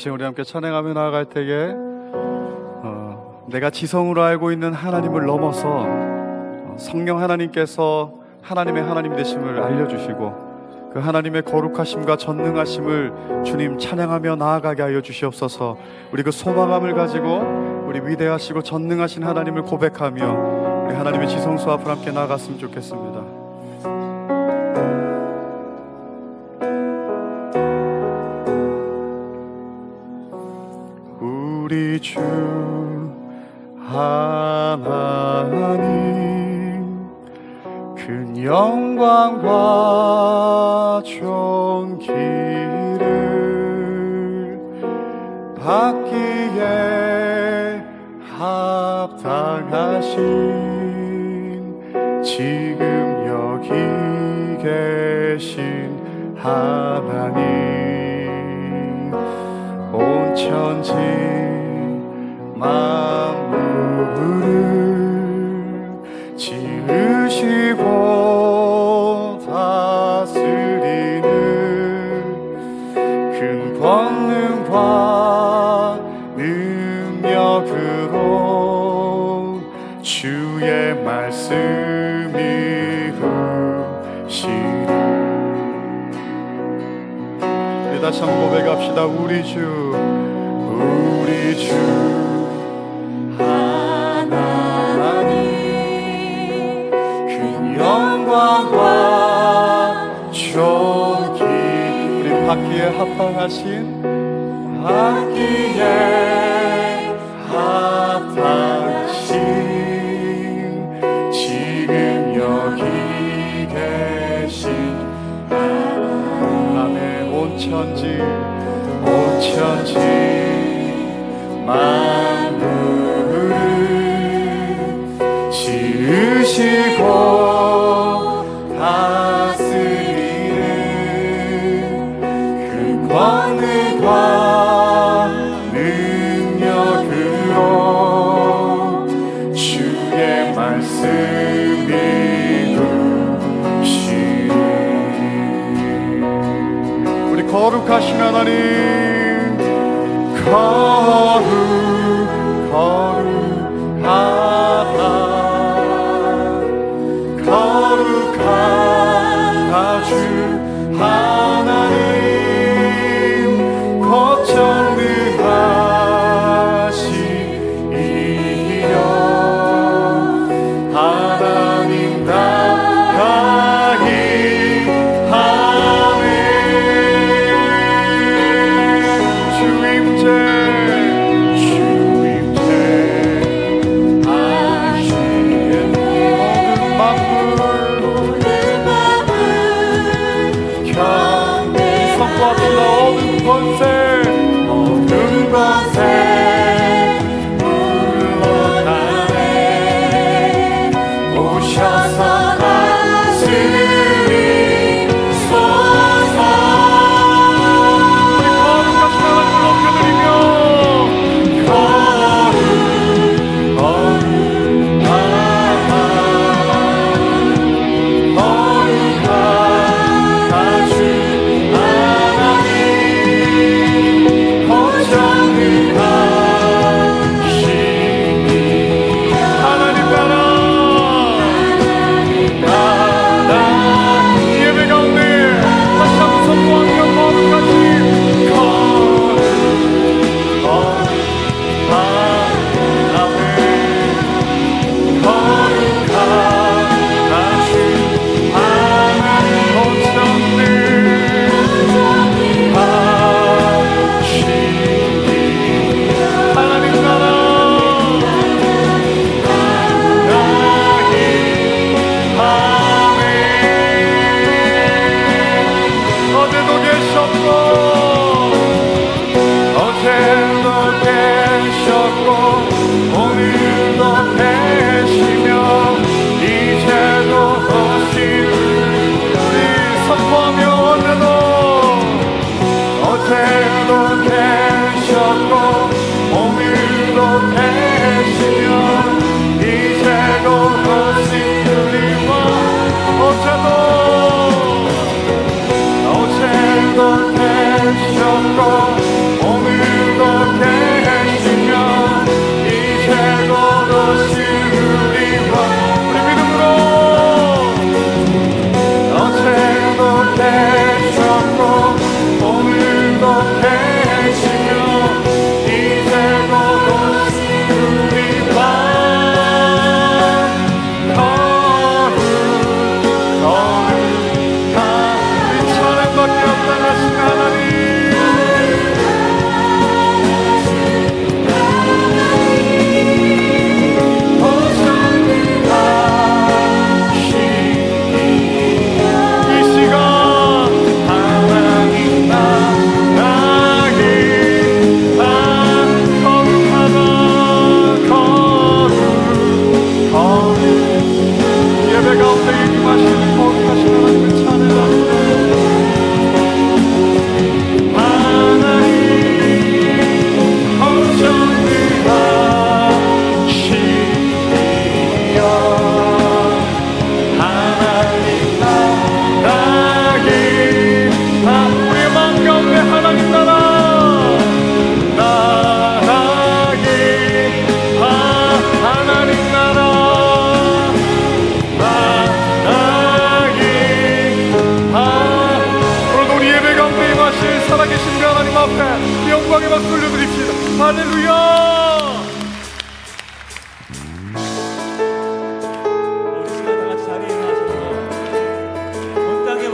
이제 우리 함께 찬양하며 나아갈 때에 어, 내가 지성으로 알고 있는 하나님을 넘어서 어, 성령 하나님께서 하나님의 하나님 되심을 알려주시고 그 하나님의 거룩하심과 전능하심을 주님 찬양하며 나아가게 하여 주시옵소서 우리 그 소망함을 가지고 우리 위대하시고 전능하신 하나님을 고백하며 우리 하나님의 지성소 앞을 함께 나아갔으면 좋겠습니다. 영광과 존귀를 받기에 합당하신 지금 여기 계신 하나님. 온 천지 만물을 우리 다시 한번 고백합시다. 우리 주 우리 주. 영광과 존귀 우리 받기에 합당하신 받기에 온 천지 온 천지 만물을 지으시고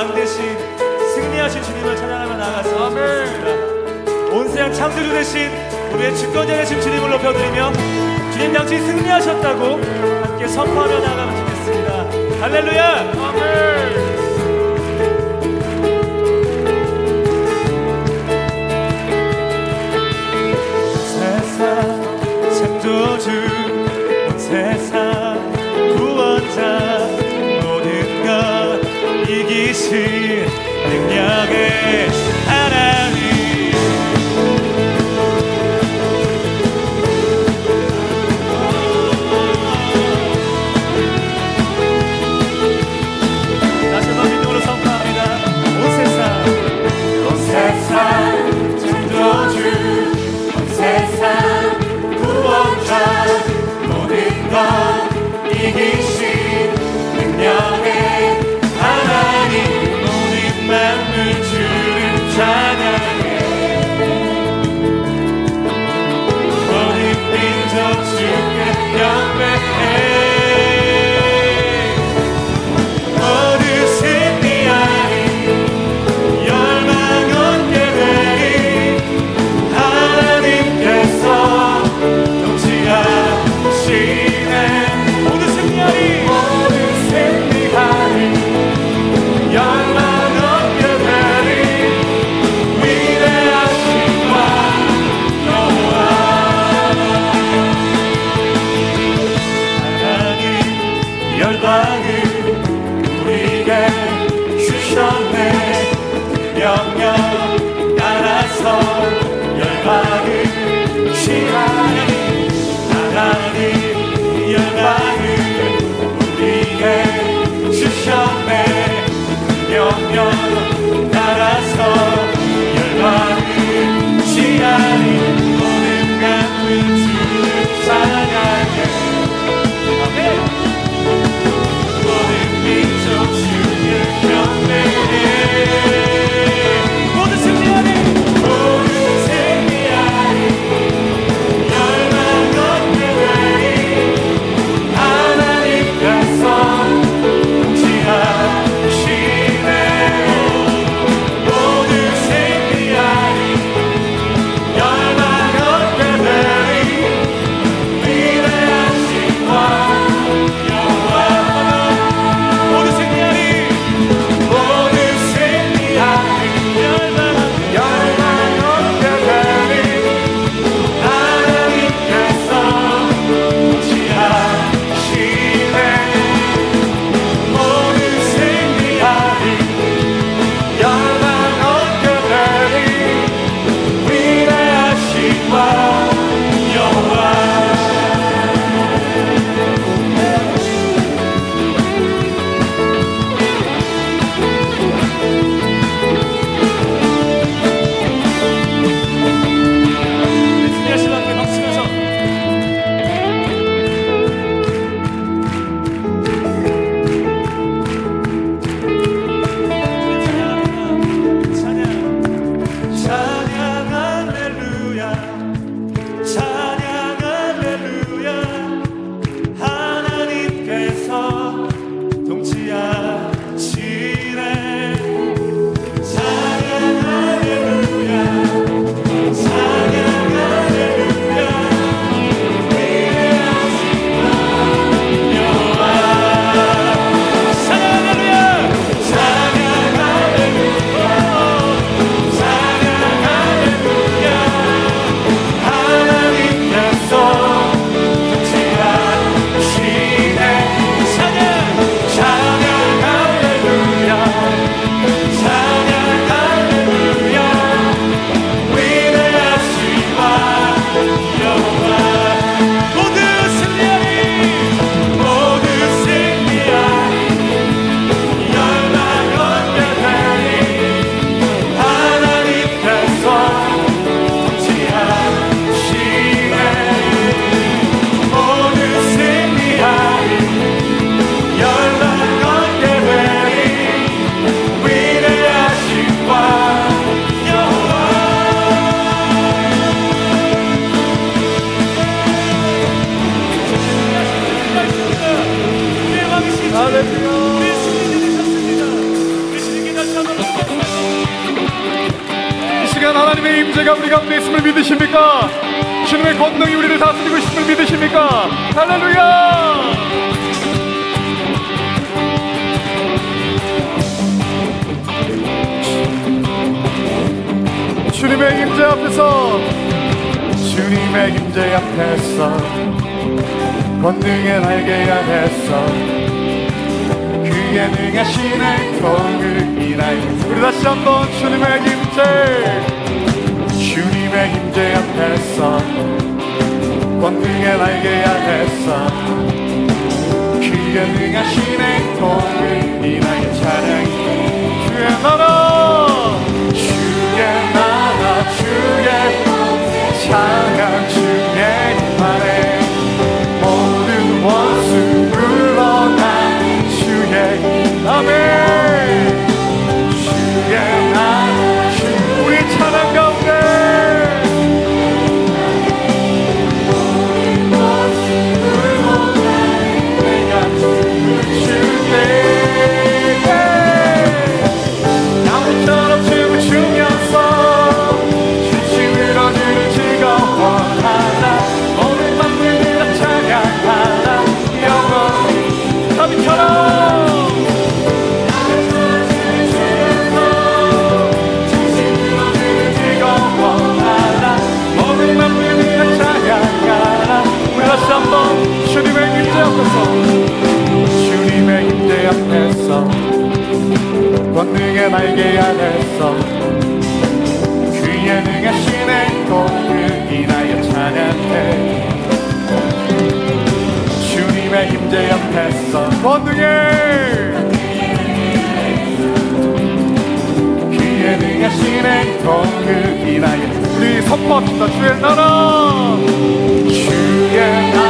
왕 대신 승리하신 주님을 찬양하며 나아갔습니다. 온 세상 창조주 대신 우리의 주권자 되신 주님을 높여드리며 주님 당신 승리하셨다고 함께 선포하며 나아가면 좋겠습니다. 할렐루야! 아멘! 세상 창조주 주신 능력에 주셨네. 명령 따라서 우리가 우리 가운데 있음을 믿으십니까? 주님의 권능이 우리를 다스리고 있음을 믿으십니까? 할렐루야! 주님의 임재 앞에서 주님의 임재 앞에서 권능의 날개 아래서 그의 능하신 행동을 인하여 우리 다시 한번 주님의 김제 하나님의 임재 앞에서. 권능의 날개 아래서. 그의 능하신 행동을 이 나의 찬양이. 주의 나라 주의 나라 주의 찬양 주의 말에. 번등에 귀에 능하신 행동 그 기나에 우리 선포합시다 주의 나라! 주의 나라!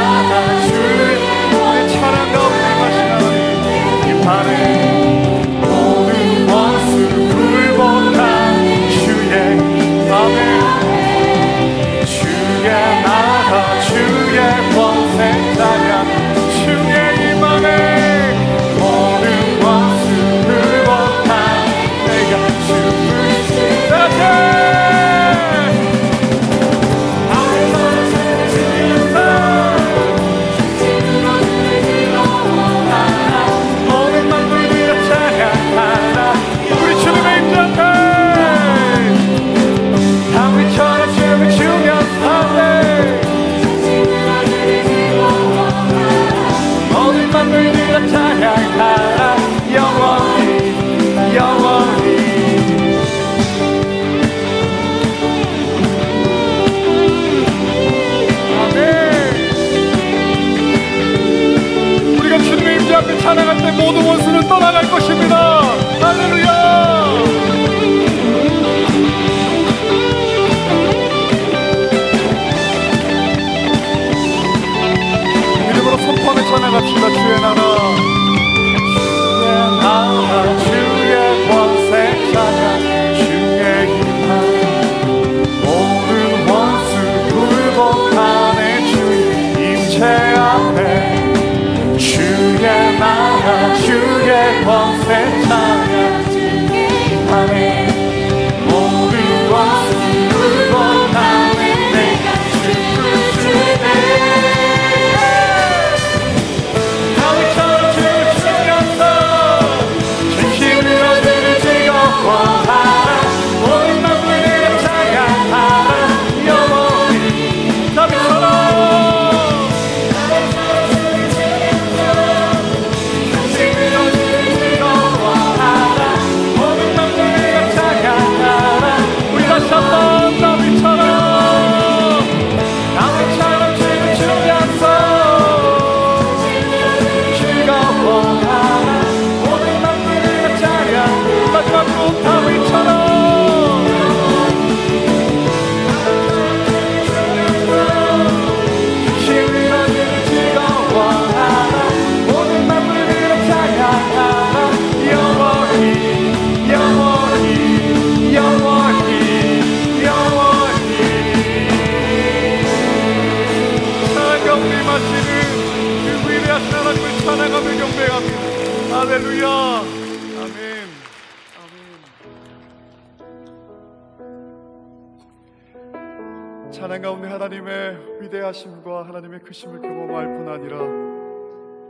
위대하심과 하나님의 크심을 경험할 뿐 아니라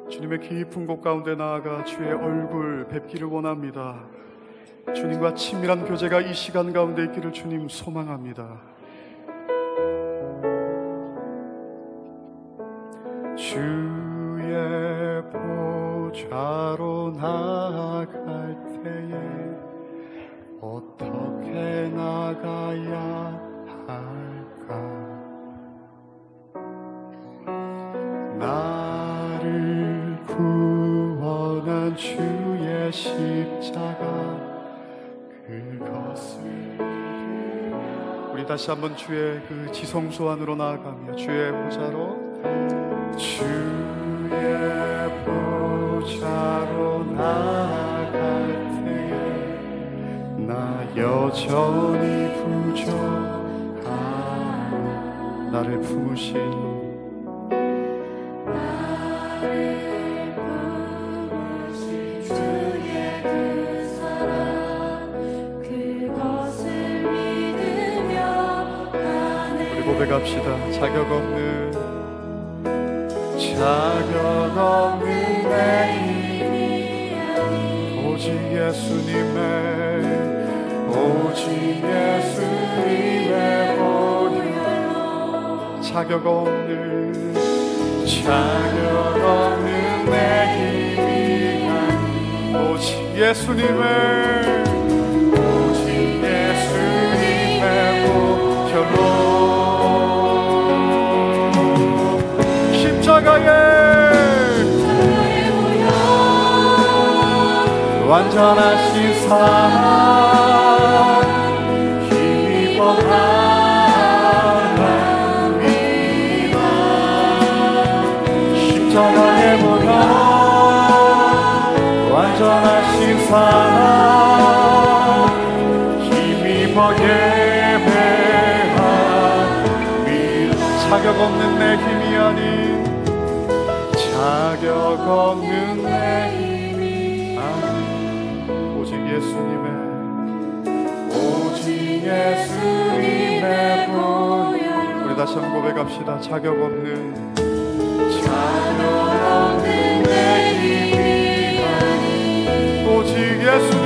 주님의 깊은 곳 가운데 나아가 주의 얼굴 뵙기를 원합니다. 주님과 친밀한 교제가 이 시간 가운데 있기를 주님 소망합니다. 주의 보좌로 나아갈 때에 어떻게 나가야 주의 십자가 그것을. 우리 다시 한번 주의 그 지성소 안으로 나아가며 주의 보좌로 주의 보좌로 나아갈 때에 나 여전히 부족하고 나를 품으신 고백합시다. 자격 없는 자격 없는 내 힘이 오직 예수님의 오직 예수님의 보혈 자격 없는 자격 없는 내 힘이 오직 예수님의 오직 예수님의 보혈로 십자가에 완전하신 사랑 나갑니다 십자가에 보여. 완전하신 사랑 힘입어 예배합니다 자격 없는 내 힘 없는 내 힘이. 아닌 오직 예수님의 오직 예수님의 보혈 우리 다시 한번 고백합시다. 자격 없는 자격 없는 내 힘이 아닌 오직 예수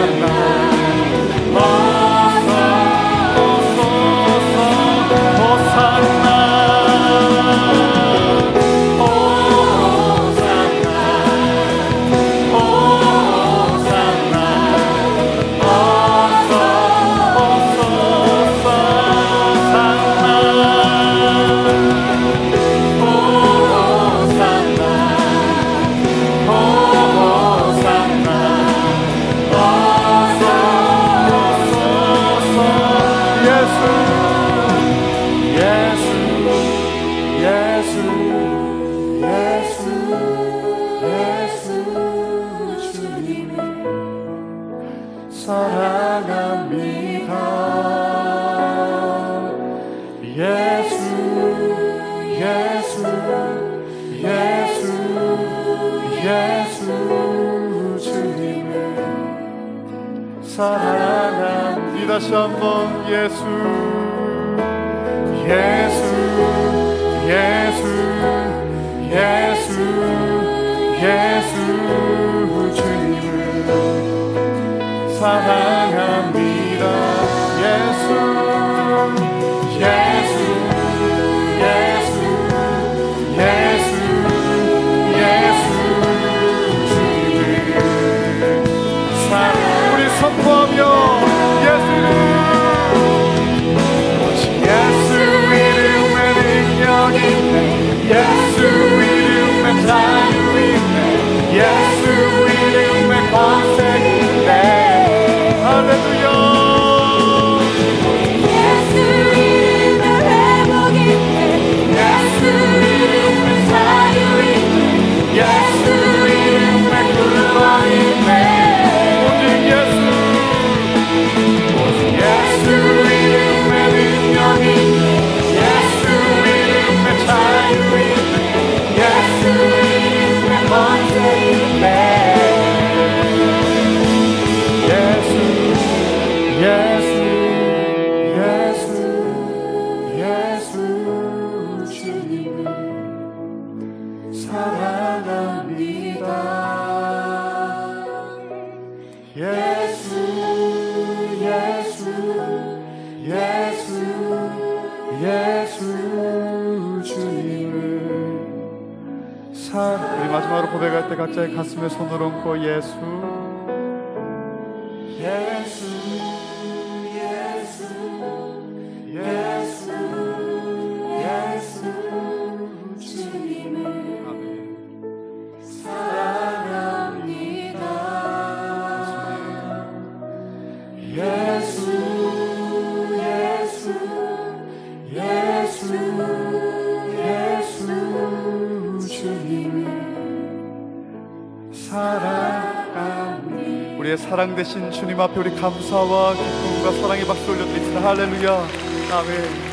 parla 예수 예수 예수 주님을 사랑한 이 다시 한번 예수 예수 예수 예수 예수 주님을 사랑합니다. 예수. Señor. 예수 주님을 사랑 우리 마지막으로 고백할 때 각자의 가슴에 손을 얹고 예수 사랑 되신 주님 앞에 우리 감사와 기쁨과 사랑의 박수 올려드립시다. 할렐루야. 아멘.